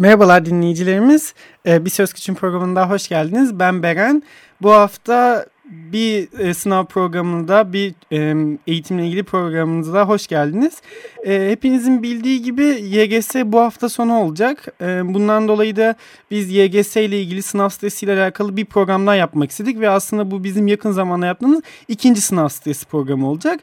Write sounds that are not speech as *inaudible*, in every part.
Merhabalar dinleyicilerimiz. Ee, bir Söz Küçüm programında hoş geldiniz. Ben Beren. Bu hafta bir e, sınav programında, bir e, eğitimle ilgili programımıza hoş geldiniz. E, hepinizin bildiği gibi YGS bu hafta sonu olacak. E, bundan dolayı da biz YGS ile ilgili sınav stresiyle alakalı bir programdan yapmak istedik. Ve aslında bu bizim yakın zamanda yaptığımız ikinci sınav stresi programı olacak.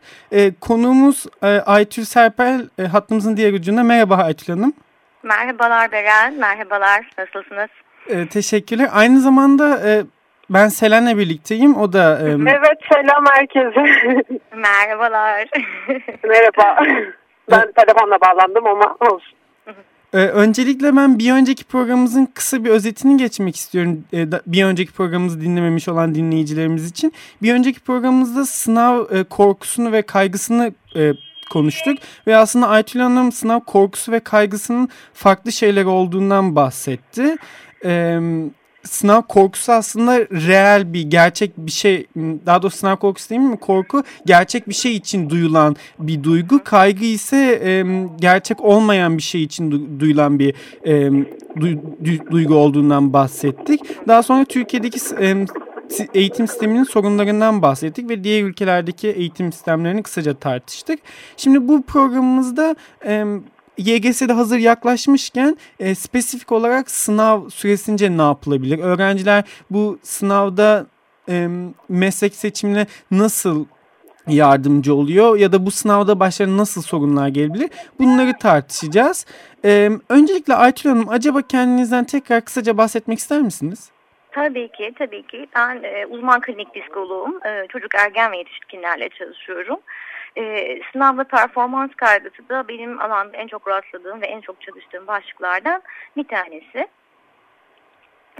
Konuğumuz e, Aytül Serpel, hattımızın diğer ucunda. Merhaba Aytül Hanım. Merhabalar Beren, merhabalar. Nasılsınız? E, teşekkürler. Aynı zamanda e, ben Selen'le birlikteyim. O da... E, *laughs* Evet, selam herkese. *laughs* Merhabalar. *laughs* Merhaba. Ben telefonla bağlandım ama olsun. e, öncelikle ben bir önceki programımızın kısa bir özetini geçmek istiyorum. E, bir önceki programımızı dinlememiş olan dinleyicilerimiz için. Bir önceki programımızda sınav e, korkusunu ve kaygısını e, konuştuk. Ve aslında Aytül Hanım sınav korkusu ve kaygısının farklı şeyler olduğundan bahsetti. E, sınav korkusu aslında reel bir gerçek bir şey daha doğrusu sınav korkusu değil mi korku gerçek bir şey için duyulan bir duygu kaygı ise e, gerçek olmayan bir şey için du- duyulan bir e, du- du- duygu olduğundan bahsettik daha sonra Türkiye'deki e, eğitim sisteminin sorunlarından bahsettik ve diğer ülkelerdeki eğitim sistemlerini kısaca tartıştık. Şimdi bu programımızda e, YGS'de hazır yaklaşmışken e, spesifik olarak sınav süresince ne yapılabilir? Öğrenciler bu sınavda e, meslek seçimine nasıl yardımcı oluyor ya da bu sınavda başlarına nasıl sorunlar gelebilir? Bunları tartışacağız. E, öncelikle Aytül Hanım acaba kendinizden tekrar kısaca bahsetmek ister misiniz? Tabii ki, tabii ki. Ben e, uzman klinik psikoloğum. E, çocuk, ergen ve yetişkinlerle çalışıyorum. E, sınav ve performans kaygısı da benim alanda en çok rastladığım ve en çok çalıştığım başlıklardan bir tanesi.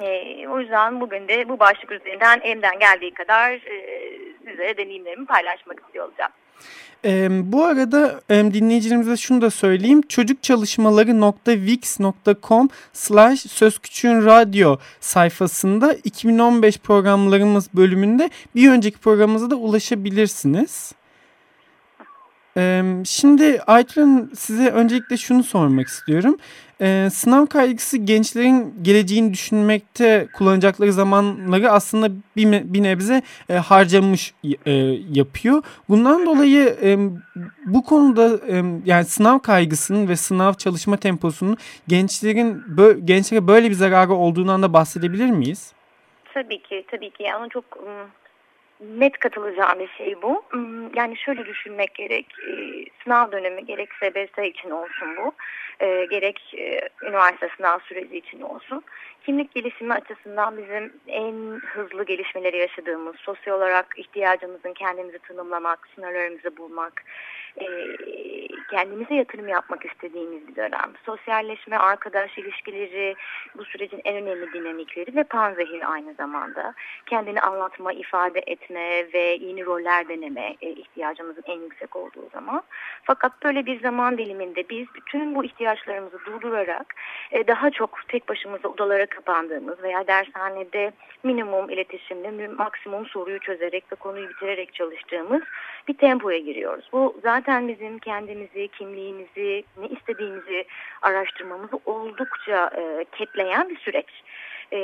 E, o yüzden bugün de bu başlık üzerinden elimden geldiği kadar e, size deneyimlerimi paylaşmak istiyor olacağım. Ee, bu arada e, dinleyicilerimize şunu da söyleyeyim. çocukçalışmaları.wix.com slash söz küçüğün radyo sayfasında 2015 programlarımız bölümünde bir önceki programımıza da ulaşabilirsiniz. Şimdi Hanım, size öncelikle şunu sormak istiyorum. Sınav kaygısı gençlerin geleceğini düşünmekte kullanacakları zamanları aslında bir, nebze harcamış yapıyor. Bundan dolayı bu konuda yani sınav kaygısının ve sınav çalışma temposunun gençlerin bö- gençlere böyle bir zararı olduğundan da bahsedebilir miyiz? Tabii ki, tabii ki. Yani çok net katılacağım bir şey bu. Im, Yani şöyle düşünmek gerek. e, Sınav dönemi gerek SBS için olsun bu. e, Gerek e, üniversite sınav süreci için olsun. Kimlik gelişimi açısından bizim en hızlı gelişmeleri yaşadığımız, sosyal olarak ihtiyacımızın kendimizi tanımlamak, sınırlarımızı bulmak, e, kendimize yatırım yapmak istediğimiz bir dönem. Sosyalleşme, arkadaş ilişkileri, bu sürecin en önemli dinamikleri ve panzehir aynı zamanda. Kendini anlatma, ifade etme ve yeni roller deneme e, ihtiyacımızın en yüksek olduğu zaman. Fakat böyle bir zaman diliminde biz bütün bu ihtiyaçlarımızı durdurarak e, daha çok tek başımıza odalara kapandığımız veya dershanede minimum iletişimle maksimum soruyu çözerek ve konuyu bitirerek çalıştığımız bir tempoya giriyoruz. Bu zaten bizim kendimizi, kimliğimizi, ne istediğimizi araştırmamızı oldukça e, ketleyen bir süreç. E,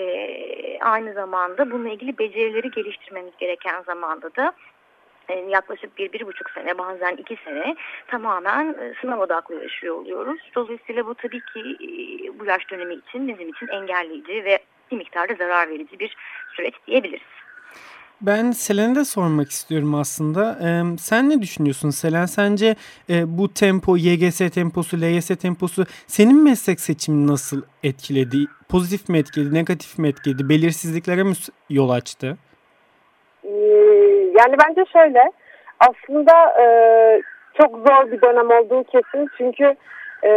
aynı zamanda bununla ilgili becerileri geliştirmemiz gereken zamanda da e, yaklaşık bir, bir buçuk sene bazen iki sene tamamen e, sınav odaklı yaşıyor oluyoruz. Dolayısıyla bu tabii ki e, bu yaş dönemi için bizim için engelleyici ve bir miktarda zarar verici bir süreç diyebiliriz. Ben Selen'e de sormak istiyorum aslında. Ee, sen ne düşünüyorsun Selen? Sence e, bu tempo, YGS temposu, LYS temposu senin meslek seçimini nasıl etkiledi? Pozitif mi etkiledi, negatif mi etkiledi? Belirsizliklere mi yol açtı? Ee, Yani bence şöyle, aslında e, çok zor bir dönem olduğu kesin. Çünkü e,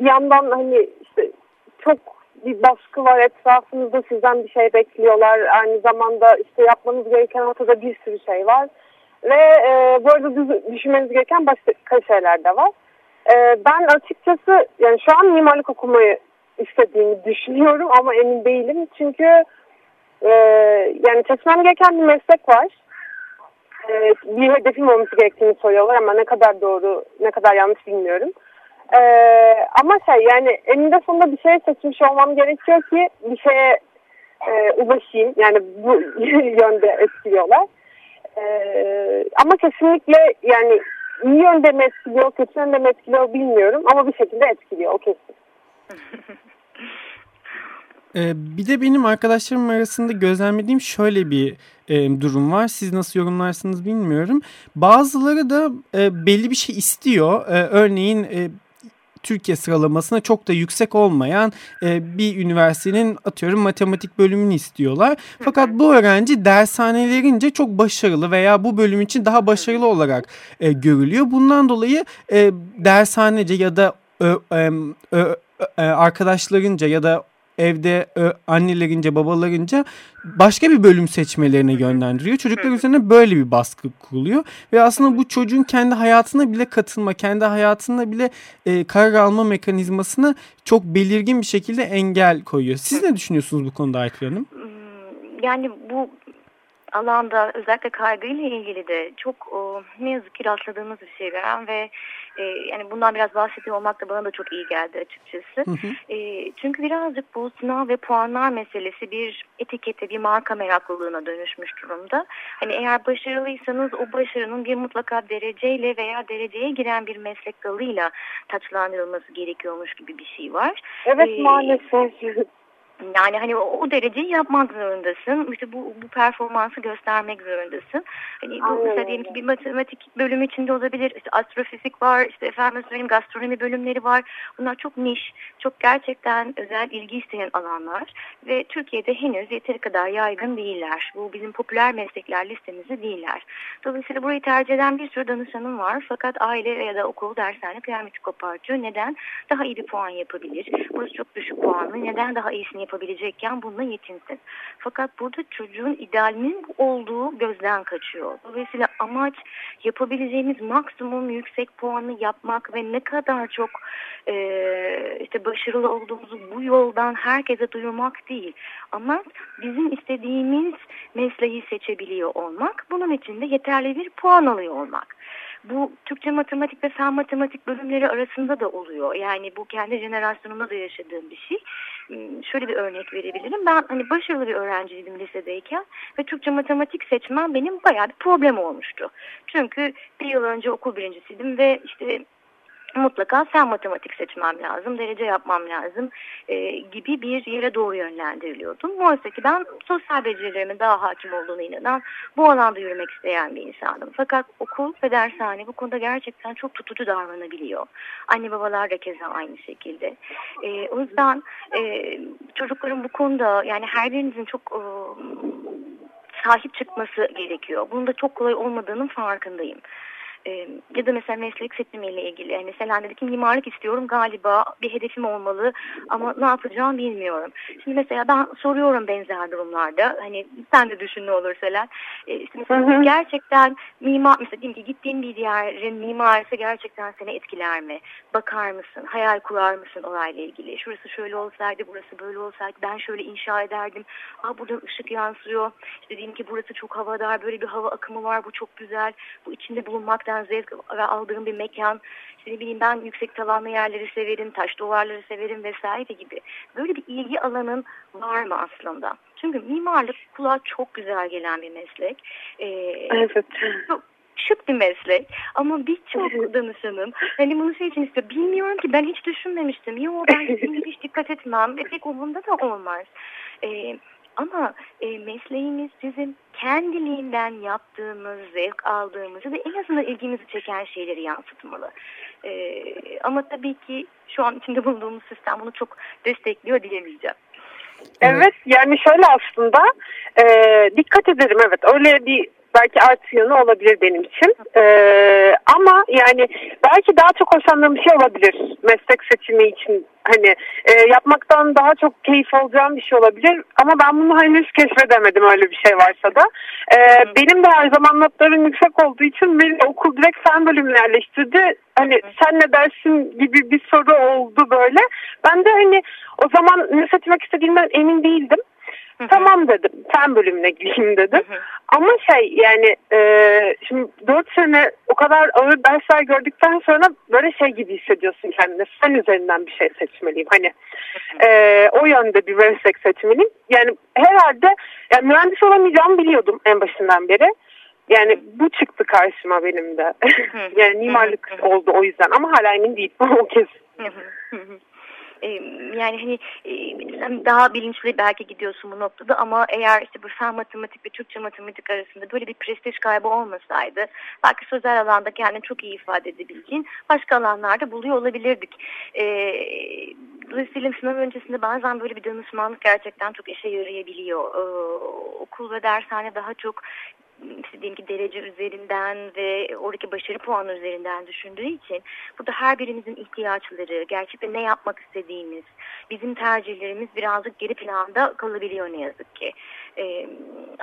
bir yandan hani işte çok bir baskı var etrafınızda sizden bir şey bekliyorlar. Aynı zamanda işte yapmanız gereken ortada bir sürü şey var. Ve e, bu arada düşünmeniz gereken başka şeyler de var. E, ben açıkçası yani şu an mimarlık okumayı istediğimi düşünüyorum ama emin değilim. Çünkü e, yani seçmem gereken bir meslek var. E, bir hedefim olması gerektiğini soruyorlar ama ne kadar doğru ne kadar yanlış bilmiyorum. E, ama şey yani eninde sonunda bir şey seçmiş olmam gerekiyor ki bir şeye e, ulaşayım. Yani bu *laughs* yönde etkiliyorlar. E, ama kesinlikle yani iyi yönde mi etkiliyor, kötü yönde mi etkiliyor bilmiyorum ama bir şekilde etkiliyor o kesin. Ee, bir de benim arkadaşlarım arasında gözlemlediğim şöyle bir e, durum var. Siz nasıl yorumlarsınız bilmiyorum. Bazıları da e, belli bir şey istiyor. E, örneğin Türkiye sıralamasına çok da yüksek olmayan e, bir üniversitenin atıyorum matematik bölümünü istiyorlar. Fakat bu öğrenci dershanelerince çok başarılı veya bu bölüm için daha başarılı olarak e, görülüyor. Bundan dolayı e, dershanece ya da ö, ö, ö, arkadaşlarınca ya da evde annelerince babalarınca başka bir bölüm seçmelerine yönlendiriyor. Çocuklar üzerine böyle bir baskı kuruluyor ve aslında bu çocuğun kendi hayatına bile katılma, kendi hayatına bile e, karar alma mekanizmasına çok belirgin bir şekilde engel koyuyor. Siz ne düşünüyorsunuz bu konuda Aykül Hanım? Hmm, yani bu alanda özellikle kaygıyla ilgili de çok o, ne yazık ki rastladığımız bir şey veren ve e, yani bundan biraz bahsediyor olmak da bana da çok iyi geldi açıkçası. Hı hı. E, çünkü birazcık bu sınav ve puanlar meselesi bir etikete, bir marka meraklılığına dönüşmüş durumda. Hani eğer başarılıysanız o başarının bir mutlaka dereceyle veya dereceye giren bir meslek dalıyla taçlandırılması gerekiyormuş gibi bir şey var. Evet ee, maalesef. Yani hani o, o dereceyi yapmak zorundasın. İşte bu, bu performansı göstermek zorundasın. Hani bu mesela diyelim ki bir matematik bölümü içinde olabilir. İşte astrofizik var, işte efendim söyleyeyim gastronomi bölümleri var. Bunlar çok niş, çok gerçekten özel ilgi isteyen alanlar ve Türkiye'de henüz yeteri kadar yaygın değiller. Bu bizim popüler meslekler listemizde değiller. Dolayısıyla burayı tercih eden bir sürü danışanım var. Fakat aile ya da okul, dershane kıyameti kopartıyor. Neden? Daha iyi bir puan yapabilir. Burası çok düşük puanlı. Neden daha iyisini yapabilecekken bununla yetinsin. Fakat burada çocuğun idealinin olduğu gözden kaçıyor. Dolayısıyla amaç yapabileceğimiz maksimum yüksek puanı yapmak ve ne kadar çok e, işte başarılı olduğumuzu bu yoldan herkese duyurmak değil. Ama bizim istediğimiz mesleği seçebiliyor olmak. Bunun için de yeterli bir puan alıyor olmak. Bu Türkçe matematik ve fen matematik bölümleri arasında da oluyor. Yani bu kendi jenerasyonumda da yaşadığım bir şey. Hmm, şöyle bir örnek verebilirim. Ben hani başarılı bir öğrenciydim lisedeyken ve Türkçe matematik seçmem benim bayağı bir problem olmuştu. Çünkü bir yıl önce okul birincisiydim ve işte mutlaka fen matematik seçmem lazım, derece yapmam lazım e, gibi bir yere doğru yönlendiriliyordum. Oysa ki ben sosyal becerilerimin daha hakim olduğunu inanan, bu alanda yürümek isteyen bir insanım. Fakat okul ve dershane bu konuda gerçekten çok tutucu davranabiliyor. Anne babalar da keza aynı şekilde. E, o yüzden e, çocukların bu konuda yani her birinizin çok... E, sahip çıkması gerekiyor. Bunun da çok kolay olmadığının farkındayım e, ya da mesela meslek seçimiyle ilgili. Yani mesela dedi ki mimarlık istiyorum galiba bir hedefim olmalı ama ne yapacağım bilmiyorum. Şimdi mesela ben soruyorum benzer durumlarda. Hani sen de düşün ne olur Selen. E, işte mesela hı hı. gerçekten mimar mesela diyeyim ki gittiğin bir yerin mimarisi gerçekten seni etkiler mi? Bakar mısın? Hayal kurar mısın orayla ilgili? Şurası şöyle olsaydı, burası böyle olsaydı ben şöyle inşa ederdim. Aa buradan ışık yansıyor. İşte diyeyim ki burası çok havadar, böyle bir hava akımı var. Bu çok güzel. Bu içinde bulunmaktan gerçekten zevk aldığım bir mekan. İşte ne bileyim ben yüksek tavanlı yerleri severim, taş duvarları severim vesaire gibi. Böyle bir ilgi alanın var mı aslında? Çünkü mimarlık kulağa çok güzel gelen bir meslek. Ee, evet. Çok, şık bir meslek ama birçok danışanım hani bunu şey için istiyor. Bilmiyorum ki ben hiç düşünmemiştim. Yo ben *laughs* hiç dikkat etmem ve pek umurumda da olmaz. Ee, ama e, mesleğimiz bizim kendiliğinden yaptığımız, zevk aldığımız ve en azından ilgimizi çeken şeyleri yansıtmalı. E, ama tabii ki şu an içinde bulunduğumuz sistem bunu çok destekliyor diyemeyeceğim. Evet yani şöyle aslında e, dikkat ederim evet öyle bir belki artı yanı olabilir benim için. Ee, ama yani belki daha çok hoşlandığım bir şey olabilir meslek seçimi için Hani e, yapmaktan daha çok keyif alacağım bir şey olabilir. Ama ben bunu henüz keşfedemedim öyle bir şey varsa da. E, benim de her zaman notlarım yüksek olduğu için beni okul direkt fen bölümüne yerleştirdi. Hani sen ne dersin gibi bir soru oldu böyle. Ben de hani o zaman ne seçmek istediğimden emin değildim. *laughs* Tamam dedim. Fen bölümüne gireyim dedim. Ama şey yani e, şimdi dört sene o kadar ağır dersler gördükten sonra böyle şey gibi hissediyorsun kendini. Fen üzerinden bir şey seçmeliyim. Hani e, o yönde bir meslek seçmeliyim. Yani herhalde yani mühendis olamayacağımı biliyordum en başından beri. Yani bu çıktı karşıma benim de. *laughs* yani mimarlık oldu o yüzden ama hala emin değilim *laughs* o kesin yani hani daha bilinçli belki gidiyorsun bu noktada ama eğer işte bu fen matematik ve Türkçe matematik arasında böyle bir prestij kaybı olmasaydı belki sözel alanda kendini çok iyi ifade edebildiğin başka alanlarda buluyor olabilirdik. Dolayısıyla sınav öncesinde bazen böyle bir danışmanlık gerçekten çok işe yarayabiliyor. Okul ve dershane daha çok işte diyelim ki derece üzerinden ve oradaki başarı puanı üzerinden düşündüğü için burada her birimizin ihtiyaçları, gerçekten ne yapmak istediğimiz, bizim tercihlerimiz birazcık geri planda kalabiliyor ne yazık ki. Ee,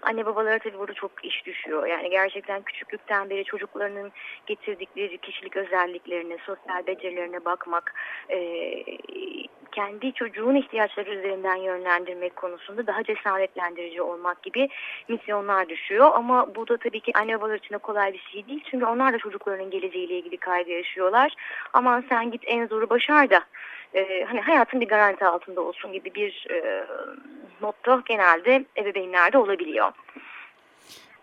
anne babalara tabii burada çok iş düşüyor. Yani gerçekten küçüklükten beri çocuklarının getirdikleri kişilik özelliklerine, sosyal becerilerine bakmak, e, kendi çocuğun ihtiyaçları üzerinden yönlendirmek konusunda daha cesaretlendirici olmak gibi misyonlar düşüyor. Ama bu da tabii ki anne babalar için de kolay bir şey değil. Çünkü onlar da çocuklarının geleceğiyle ilgili kaygı yaşıyorlar. Aman sen git en zoru başar da e, hani hayatın bir garanti altında olsun gibi bir e, motto genelde ebeveynlerde olabiliyor.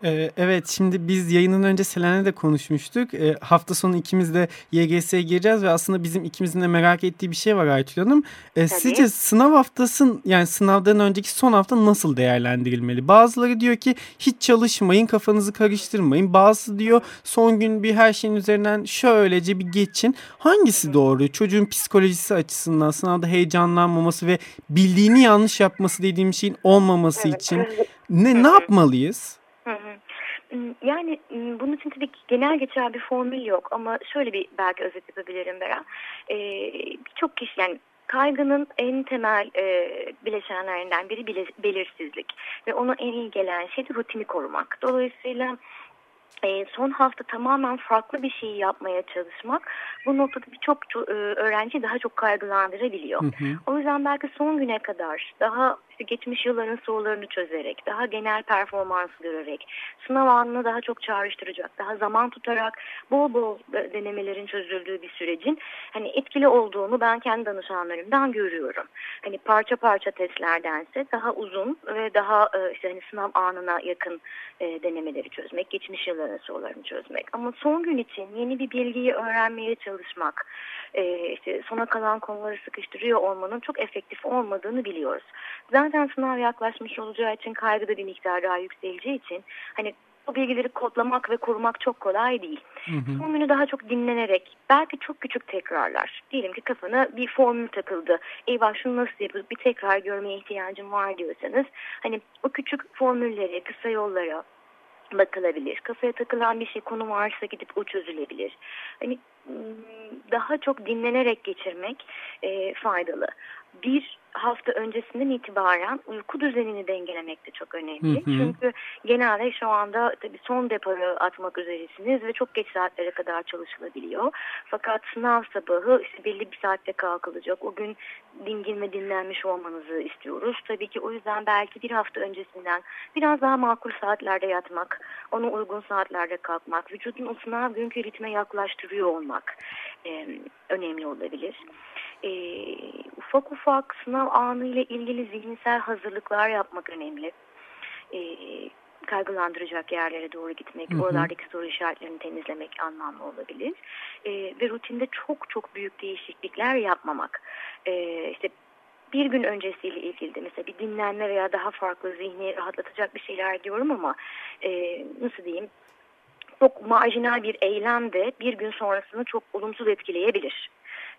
Ee, evet şimdi biz yayının önce Selen'le de konuşmuştuk. Ee, hafta sonu ikimiz de YGS'ye gireceğiz ve aslında bizim ikimizin de merak ettiği bir şey var Aytül Hanım. Ee, sizce sınav haftası yani sınavdan önceki son hafta nasıl değerlendirilmeli? Bazıları diyor ki hiç çalışmayın kafanızı karıştırmayın. Bazısı diyor son gün bir her şeyin üzerinden şöylece bir geçin. Hangisi doğru? Çocuğun psikolojisi açısından sınavda heyecanlanmaması ve bildiğini yanlış yapması dediğim şeyin olmaması evet. için ne, ne yapmalıyız? Yani bunun için tabii ki genel geçer bir formül yok ama şöyle bir belki özet yapabilirim Bera. Ee, Birçok kişi yani kaygının en temel e, bileşenlerinden biri belirsizlik ve ona en iyi gelen şey de rutini korumak. Dolayısıyla e, son hafta tamamen farklı bir şey yapmaya çalışmak bu noktada birçok e, öğrenci daha çok kaygılandırabiliyor. Hı hı. O yüzden belki son güne kadar daha işte geçmiş yılların sorularını çözerek, daha genel performans görerek, sınav anını daha çok çağrıştıracak, daha zaman tutarak bol bol denemelerin çözüldüğü bir sürecin hani etkili olduğunu ben kendi danışanlarımdan görüyorum. Hani parça parça testlerdense daha uzun ve daha e, işte hani sınav anına yakın e, denemeleri çözmek, geçmiş yılların sorularını çözmek. Ama son gün için yeni bir bilgiyi öğrenmeye çalışmak, e, işte sona kalan konuları sıkıştırıyor olmanın çok efektif olmadığını biliyoruz. Zaten sınav yaklaşmış olacağı için kaygı da bir miktar daha yükseleceği için hani bu bilgileri kodlamak ve korumak çok kolay değil. Hı hı. Günü daha çok dinlenerek, belki çok küçük tekrarlar. Diyelim ki kafana bir formül takıldı. Eyvah şunu nasıl yapıyoruz, bir tekrar görmeye ihtiyacım var diyorsanız. Hani o küçük formülleri, kısa yollara, bakılabilir. Kafaya takılan bir şey konu varsa gidip o çözülebilir. Hani daha çok dinlenerek geçirmek e, faydalı. Bir hafta öncesinden itibaren uyku düzenini dengelemek de çok önemli. Hı hı. Çünkü genelde şu anda tabii son depoyu atmak üzeresiniz ve çok geç saatlere kadar çalışılabiliyor. Fakat sınav sabahı işte belli bir saatte kalkılacak. O gün dingin ve dinlenmiş olmanızı istiyoruz. Tabii ki o yüzden belki bir hafta öncesinden biraz daha makul saatlerde yatmak, ona uygun saatlerde kalkmak, vücudun o sınav günkü ritme yaklaştırıyor olmak e, önemli olabilir e, ufak ufak sınav anı ile ilgili zihinsel hazırlıklar yapmak önemli. E, kaygılandıracak yerlere doğru gitmek, hı hı. oralardaki soru işaretlerini temizlemek anlamlı olabilir. E, ve rutinde çok çok büyük değişiklikler yapmamak. E, işte bir gün öncesiyle ilgili de mesela bir dinlenme veya daha farklı zihni rahatlatacak bir şeyler diyorum ama e, nasıl diyeyim çok marjinal bir eylem de bir gün sonrasını çok olumsuz etkileyebilir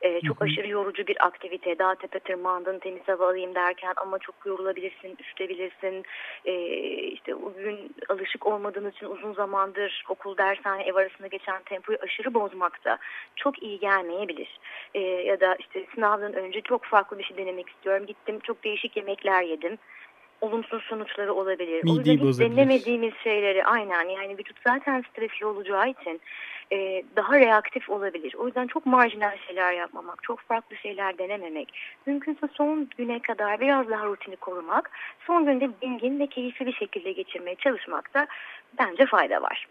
E, çok hı hı. aşırı yorucu bir aktivite. Dağ tepe tırmandın, temiz hava alayım derken ama çok yorulabilirsin, üşütebilirsin. E, işte o gün alışık olmadığınız için uzun zamandır okul, dershane, ev arasında geçen tempoyu aşırı bozmakta çok iyi gelmeyebilir. E, ya da işte sınavdan önce çok farklı bir şey denemek istiyorum. Gittim çok değişik yemekler yedim olumsuz sonuçları olabilir. Mideyi o yüzden hiç denemediğimiz şeyleri aynen yani vücut zaten stresli olacağı için e, daha reaktif olabilir. O yüzden çok marjinal şeyler yapmamak, çok farklı şeyler denememek, mümkünse son güne kadar biraz daha rutini korumak, son günde dingin ve keyifli bir şekilde geçirmeye çalışmakta bence fayda var.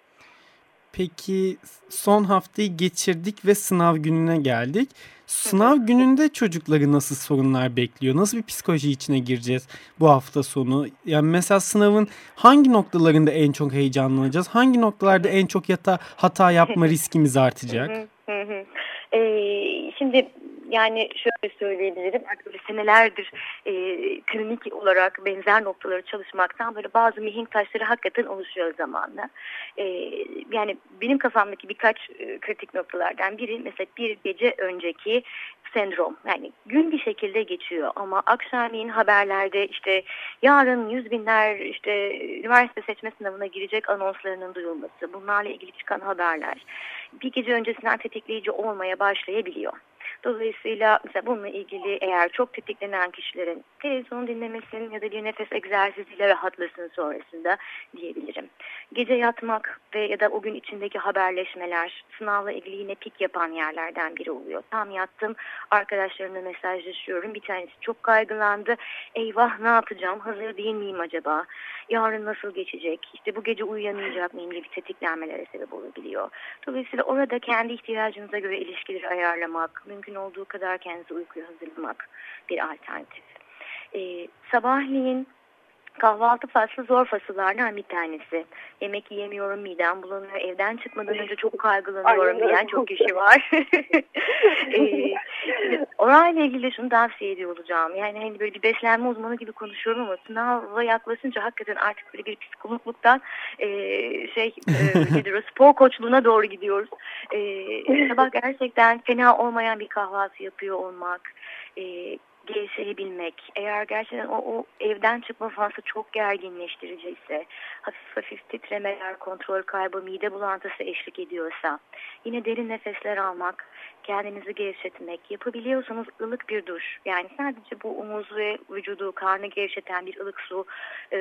Peki son haftayı geçirdik ve sınav gününe geldik. Sınav gününde çocukları nasıl sorunlar bekliyor? Nasıl bir psikoloji içine gireceğiz bu hafta sonu? Yani mesela sınavın hangi noktalarında en çok heyecanlanacağız? Hangi noktalarda en çok yata, hata yapma *laughs* riskimiz artacak? ee, şimdi yani şöyle söyleyebilirim böyle senelerdir e, klinik olarak benzer noktaları çalışmaktan böyle bazı mihenk taşları hakikaten oluşuyor zamanla. E, yani benim kafamdaki birkaç e, kritik noktalardan biri mesela bir gece önceki sendrom. Yani gün bir şekilde geçiyor ama akşamleyin haberlerde işte yarın yüz binler işte üniversite seçme sınavına girecek anonslarının duyulması, bunlarla ilgili çıkan haberler bir gece öncesinden tetikleyici olmaya başlayabiliyor. Dolayısıyla mesela bununla ilgili eğer çok tetiklenen kişilerin televizyon dinlemesinin ya da bir nefes egzersiziyle rahatlasın sonrasında diyebilirim. Gece yatmak ve ya da o gün içindeki haberleşmeler sınavla ilgili yine pik yapan yerlerden biri oluyor. Tam yattım arkadaşlarımla mesajlaşıyorum. Bir tanesi çok kaygılandı. Eyvah ne yapacağım? Hazır değil miyim acaba? Yarın nasıl geçecek? İşte bu gece uyuyamayacak mıyım gibi tetiklenmelere sebep olabiliyor. Dolayısıyla orada kendi ihtiyacınıza göre ilişkileri ayarlamak, mümkün olduğu kadar kendinizi uykuya hazırlamak bir alternatif. Ee, sabahleyin Kahvaltı faslı zor fasıllardan bir tanesi. Yemek yiyemiyorum, midem bulanıyor, evden çıkmadan önce çok kaygılanıyorum diyen çok kişi var. *laughs* ee, orayla ilgili şunu tavsiye ediyor olacağım. Yani hani böyle bir beslenme uzmanı gibi konuşuyorum ama sınava yaklaşınca hakikaten artık böyle bir psikologluktan e, şey e, *laughs* nedir spor koçluğuna doğru gidiyoruz. E, sabah gerçekten fena olmayan bir kahvaltı yapıyor olmak, e, gevşeyebilmek, eğer gerçekten o, o evden çıkma faslı çok gerginleştirici ise, hafif hafif titremeler, kontrol kaybı, mide bulantısı eşlik ediyorsa, yine derin nefesler almak, kendinizi gevşetmek, yapabiliyorsanız ılık bir duş, yani sadece bu omuz ve vücudu, karnı gevşeten bir ılık su e,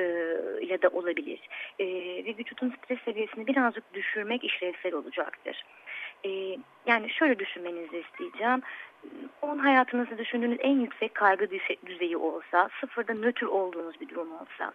ile de olabilir. E, ve vücudun stres seviyesini birazcık düşürmek işlevsel olacaktır. E, yani şöyle düşünmenizi isteyeceğim onun hayatınızı düşündüğünüz en yüksek kaygı düzeyi olsa, sıfırda nötr olduğunuz bir durum olsa,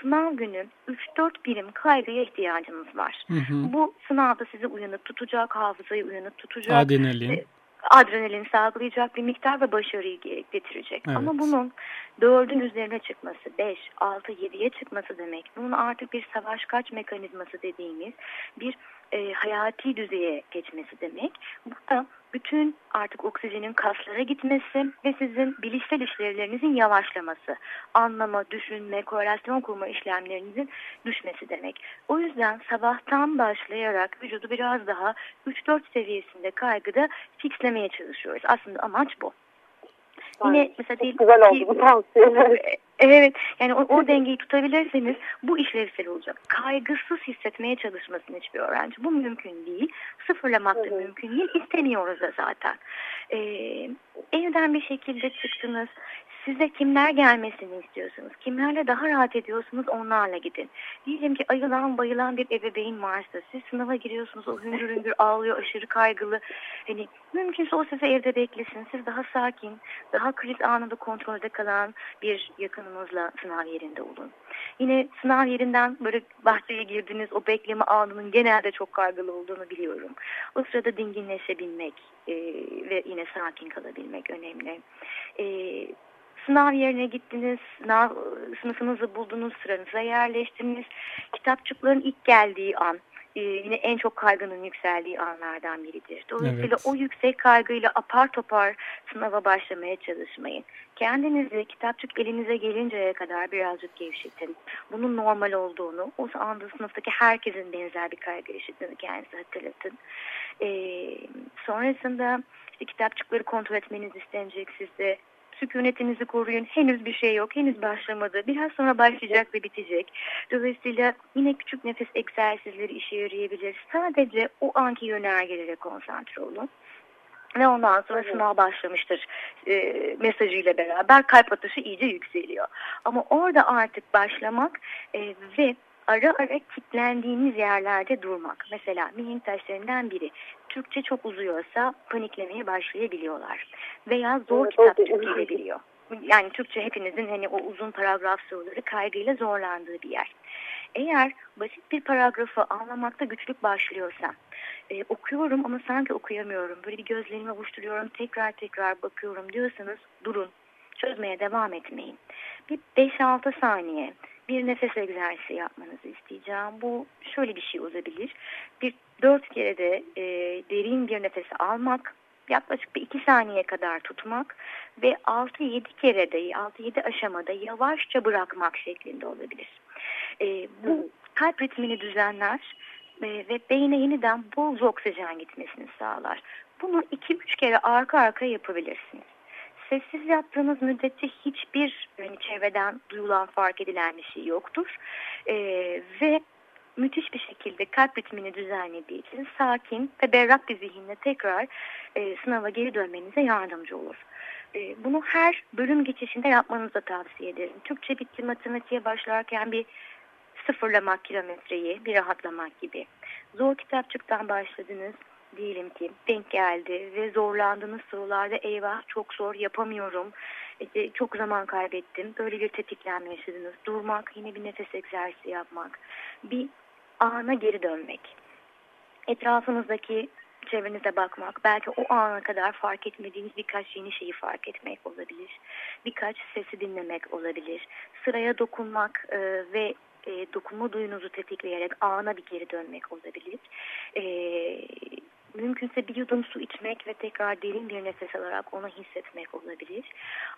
sınav günü 3-4 birim kaygıya ihtiyacınız var. Hı hı. Bu sınavda sizi uyanık tutacak, hafızayı uyanık tutacak. Adrenalin. E, adrenalin sağlayacak bir miktar ve başarıyı getirecek. Evet. Ama bunun dördün üzerine çıkması, 5, 6, 7'ye çıkması demek. Bunun artık bir savaş kaç mekanizması dediğimiz bir e, hayati düzeye geçmesi demek. Bu da bütün artık oksijenin kaslara gitmesi ve sizin bilişsel işlevlerinizin yavaşlaması, anlama, düşünme, korelasyon kurma işlemlerinizin düşmesi demek. O yüzden sabahtan başlayarak vücudu biraz daha 3-4 seviyesinde kaygıda fixlemeye çalışıyoruz. Aslında amaç bu. Yine mesela değil, güzel oldu bu tavsiyeler. Evet yani o, o dengeyi tutabilirseniz bu işlevsel olacak. Kaygısız hissetmeye çalışmasın hiçbir öğrenci. Bu mümkün değil. Sıfırlamak da mümkün değil. İstemiyoruz da zaten. Ee, evden bir şekilde çıktınız. Size kimler gelmesini istiyorsunuz? Kimlerle daha rahat ediyorsunuz onlarla gidin. Diyelim ki ayılan bayılan bir ebeveyn varsa siz sınava giriyorsunuz o hüngür hüngür ağlıyor aşırı kaygılı. Hani mümkünse o size evde beklesin. Siz daha sakin, daha kriz anında kontrolde kalan bir yakınınızla sınav yerinde olun. Yine sınav yerinden böyle bahçeye girdiniz o bekleme anının genelde çok kaygılı olduğunu biliyorum. O sırada dinginleşebilmek e, ve yine sakin kalabilmek önemli. E, Sınav yerine gittiniz, sınav sınıfınızı buldunuz, sıranıza yerleştiniz. Kitapçıkların ilk geldiği an e, yine en çok kaygının yükseldiği anlardan biridir. Dolayısıyla evet. o yüksek kaygıyla apar topar sınava başlamaya çalışmayın. Kendinizi kitapçık elinize gelinceye kadar birazcık gevşetin. Bunun normal olduğunu, o anda sınıftaki herkesin benzer bir kaygı yaşadığını kendinize hatırlatın. Ee, sonrasında İşte kitapçıkları kontrol etmeniz istenecek sizde. Sükunetinizi koruyun. Henüz bir şey yok. Henüz başlamadı. Biraz sonra başlayacak ve bitecek. Dolayısıyla yine küçük nefes egzersizleri işe yarayabilir. Sadece o anki yönergelere konsantre olun. Ve ondan sonra evet. sınav başlamıştır e, mesajıyla beraber kalp atışı iyice yükseliyor. Ama orada artık başlamak e, ve ara ara kilitlendiğiniz yerlerde durmak. Mesela mihenk taşlarından biri. Türkçe çok uzuyorsa paniklemeye başlayabiliyorlar. Veya zor evet, kitap tüketilebiliyor. Yani Türkçe hepinizin hani o uzun paragraf soruları kaygıyla zorlandığı bir yer. Eğer basit bir paragrafı anlamakta güçlük başlıyorsa, e, okuyorum ama sanki okuyamıyorum, böyle bir gözlerimi avuşturuyorum, tekrar tekrar bakıyorum diyorsanız durun, çözmeye devam etmeyin. Bir 5-6 saniye bir nefes egzersizi yapmanızı isteyeceğim. Bu şöyle bir şey olabilir. Bir dört kere de e, derin bir nefes almak, yaklaşık bir iki saniye kadar tutmak ve 6-7 kere de 6-7 aşamada yavaşça bırakmak şeklinde olabilir. E, bu kalp ritmini düzenler e, ve beyne yeniden bol oksijen gitmesini sağlar. Bunu 2-3 kere arka arka yapabilirsiniz sessiz yaptığınız müddetçe hiçbir yani çevreden duyulan fark edilen bir şey yoktur. E, ve müthiş bir şekilde kalp ritmini düzenlediği için sakin ve berrak bir zihinle tekrar e, sınava geri dönmenize yardımcı olur. E, bunu her bölüm geçişinde yapmanızı da tavsiye ederim. Türkçe bitti matematiğe başlarken bir sıfırlamak kilometreyi, bir rahatlamak gibi. Zor kitapçıktan başladınız, diyelim ki denk geldi ve zorlandığınız sorularda eyvah çok zor yapamıyorum, işte çok zaman kaybettim, böyle bir tetiklenme yaşadınız. Durmak, yine bir nefes egzersizi yapmak, bir ana geri dönmek. Etrafınızdaki çevrenize bakmak, belki o ana kadar fark etmediğiniz birkaç yeni şeyi fark etmek olabilir. Birkaç sesi dinlemek olabilir. Sıraya dokunmak e, ve e, dokunma duyunuzu tetikleyerek ana bir geri dönmek olabilir. E, mümkünse bir yudum su içmek ve tekrar derin bir nefes alarak onu hissetmek olabilir.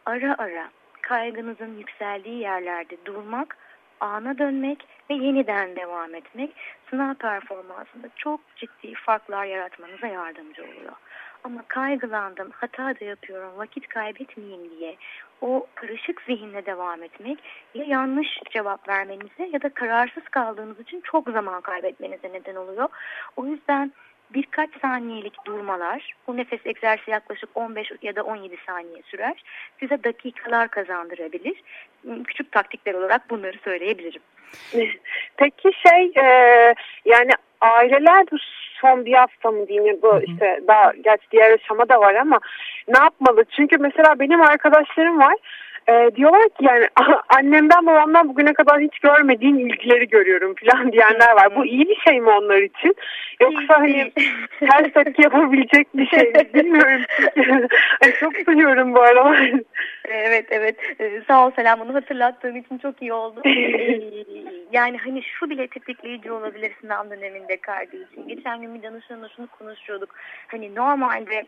Ara ara kaygınızın yükseldiği yerlerde durmak, ana dönmek ve yeniden devam etmek sınav performansında çok ciddi farklar yaratmanıza yardımcı oluyor. Ama kaygılandım, hata da yapıyorum, vakit kaybetmeyeyim diye o karışık zihinle devam etmek ya yanlış cevap vermenize ya da kararsız kaldığınız için çok zaman kaybetmenize neden oluyor. O yüzden birkaç saniyelik durmalar, bu nefes egzersizi yaklaşık 15 ya da 17 saniye sürer. Size dakikalar kazandırabilir. Küçük taktikler olarak bunları söyleyebilirim. Peki şey e, yani aileler bu son bir hafta mı diyeyim bu işte daha gerçi diğer aşama da var ama ne yapmalı? Çünkü mesela benim arkadaşlarım var e, diyorlar ki yani *laughs* annemden babamdan bugüne kadar hiç görmediğim ilgileri görüyorum falan diyenler var. Bu iyi bir şey mi onlar için? Yoksa hani *laughs* ters tepki yapabilecek bir şey mi? *laughs* Bilmiyorum. yani çok duyuyorum bu aralar. Evet evet ee, sağ ol Selam bunu hatırlattığın için çok iyi oldu. Ee, yani hani şu bile tetikleyici olabilir sınav döneminde kardeşim. Geçen gün bir danışanla şunu konuşuyorduk. Hani normalde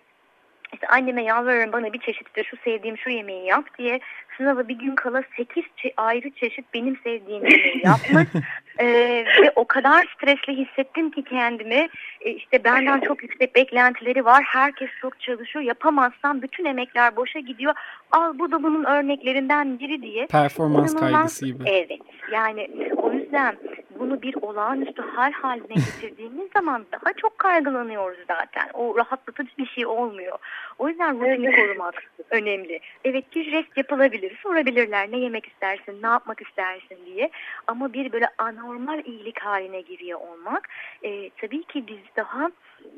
işte anneme yalvarırım bana bir çeşit de şu sevdiğim şu yemeği yap diye sınava bir gün kala 8 çe ayrı çeşit benim sevdiğim yemeği yapmış. *laughs* ee, ve o kadar stresli hissettim ki kendimi ee, işte benden çok yüksek beklentileri var herkes çok çalışıyor yapamazsam bütün emekler boşa gidiyor al bu da bunun örneklerinden biri diye. Performans İnanılmaz, kaygısı gibi. Evet yani o yüzden bunu bir olağanüstü hal haline getirdiğimiz zaman daha çok kaygılanıyoruz zaten. O rahatlatıcı bir şey olmuyor. O yüzden rutini korumak önemli. Evet bir rest yapılabilir. Sorabilirler ne yemek istersin, ne yapmak istersin diye. Ama bir böyle anormal iyilik haline giriyor olmak e, tabii ki biz daha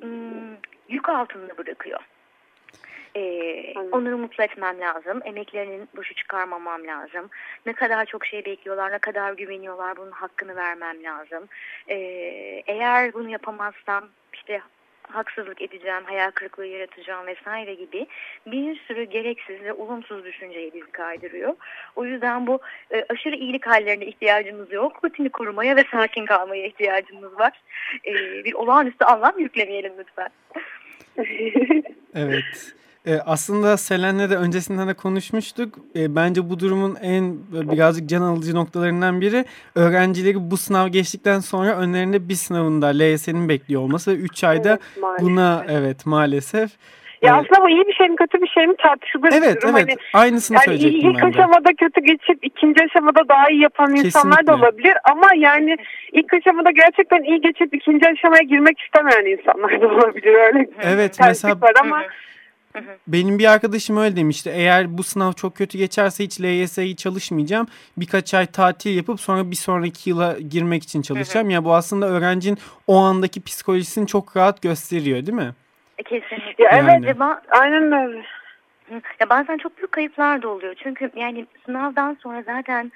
ım, yük altında bırakıyor. Ee, onları mutlu etmem lazım. Emeklerinin boşu çıkarmamam lazım. Ne kadar çok şey bekliyorlar, ne kadar güveniyorlar bunun hakkını vermem lazım. Ee, eğer bunu yapamazsam işte haksızlık edeceğim, hayal kırıklığı yaratacağım vesaire gibi bir sürü gereksiz ve olumsuz düşünceyi bizi kaydırıyor. O yüzden bu e, aşırı iyilik hallerine ihtiyacımız yok. Rutini korumaya ve sakin kalmaya ihtiyacımız var. E, bir olağanüstü anlam yüklemeyelim lütfen. *laughs* evet. E, aslında Selen'le de öncesinden de konuşmuştuk. E, bence bu durumun en birazcık can alıcı noktalarından biri öğrencileri bu sınav geçtikten sonra önlerinde bir sınavında LYS'nin bekliyor olması ve 3 ayda evet, buna evet maalesef Ya aslında bu iyi bir şey mi kötü bir şey mi tartışılır Evet bir durum. evet Hani, aynısını yani söyleyecektim ilk ben de. aşamada kötü geçip ikinci aşamada daha iyi yapan insanlar da Kesinlikle. olabilir. Ama yani ilk aşamada gerçekten iyi geçip ikinci aşamaya girmek istemeyen insanlar da olabilir. Öyle Evet mesela var ama benim bir arkadaşım öyle demişti. Eğer bu sınav çok kötü geçerse hiç LYS'yi çalışmayacağım. Birkaç ay tatil yapıp sonra bir sonraki yıla girmek için çalışacağım. Ya bu aslında öğrencinin o andaki psikolojisini çok rahat gösteriyor değil mi? E, Kesinlikle. Ya evet. Ve ba- aynen öyle. Ya bazen çok büyük kayıplar da oluyor. Çünkü yani sınavdan sonra zaten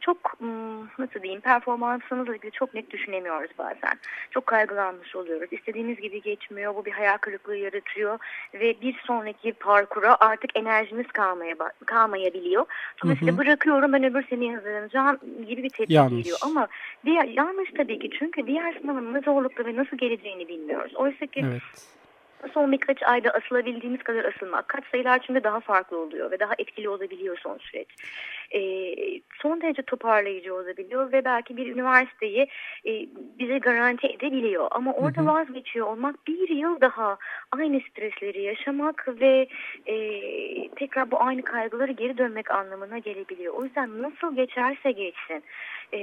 çok ım, nasıl diyeyim performansımızla ilgili çok net düşünemiyoruz bazen. Çok kaygılanmış oluyoruz. İstediğimiz gibi geçmiyor. Bu bir hayal kırıklığı yaratıyor ve bir sonraki parkura artık enerjimiz kalmaya kalmayabiliyor. Dolayısıyla Hı hı. bırakıyorum ben öbür seneye hazırlanacağım gibi bir tepki Yanlış. geliyor. Ama diğer yanlış tabii ki çünkü diğer sınavın ne zorlukta ve nasıl geleceğini bilmiyoruz. Oysa ki Evet. Son birkaç ayda asılabildiğimiz kadar asılmak kat sayılar çünkü daha farklı oluyor ve daha etkili olabiliyor son süreç. Ee, son derece toparlayıcı olabiliyor ve belki bir üniversiteyi e, bize garanti edebiliyor. Ama orada Hı hı. vazgeçiyor olmak bir yıl daha aynı stresleri yaşamak ve e, tekrar bu aynı kaygıları geri dönmek anlamına gelebiliyor. O yüzden nasıl geçerse geçsin e,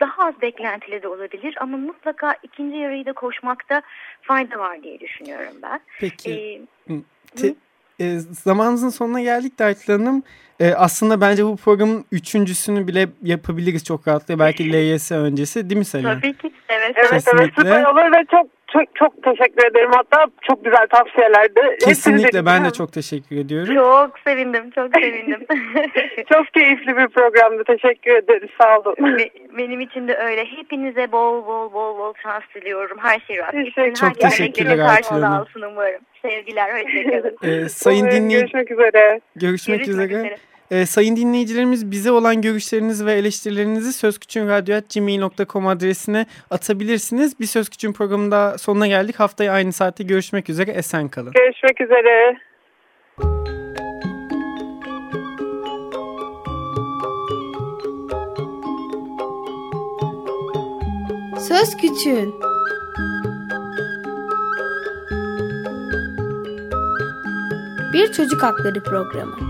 daha az beklentili de olabilir ama mutlaka ikinci yarıyı da koşmakta fayda var diye düşünüyorum ben. Peki. Ee, Te- e, zamanımızın sonuna geldik Daytlı Hanım. E, aslında bence bu programın üçüncüsünü bile yapabiliriz çok rahatlıkla. Belki *laughs* LYS öncesi değil mi Selin? tabii ki. Evet. Evet evet süper olur ve çok çok çok teşekkür ederim. Hatta çok güzel tavsiyelerdi. Hepsini Kesinlikle ben de çok teşekkür ediyorum. Çok sevindim, çok sevindim. *laughs* çok keyifli bir programdı. Teşekkür ederiz. Sağ olun. Be- Benim için de öyle. Hepinize bol bol bol bol şans diliyorum. Her şey rast Teşekkür-. Çok teşekkürler Aytül Hanım. alsın umarım. Sevgiler, hoşçakalın. E, sayın Umarım dinleyici Görüşmek üzere. görüşmek, Görüşmek üzere. üzere. E, sayın dinleyicilerimiz bize olan görüşlerinizi ve eleştirilerinizi sözküçünradyo.gmail.com adresine atabilirsiniz. Bir Söz Küçüğün programında sonuna geldik. Haftaya aynı saatte görüşmek üzere. Esen kalın. Görüşmek üzere. Söz Küçüğün Bir Çocuk Hakları Programı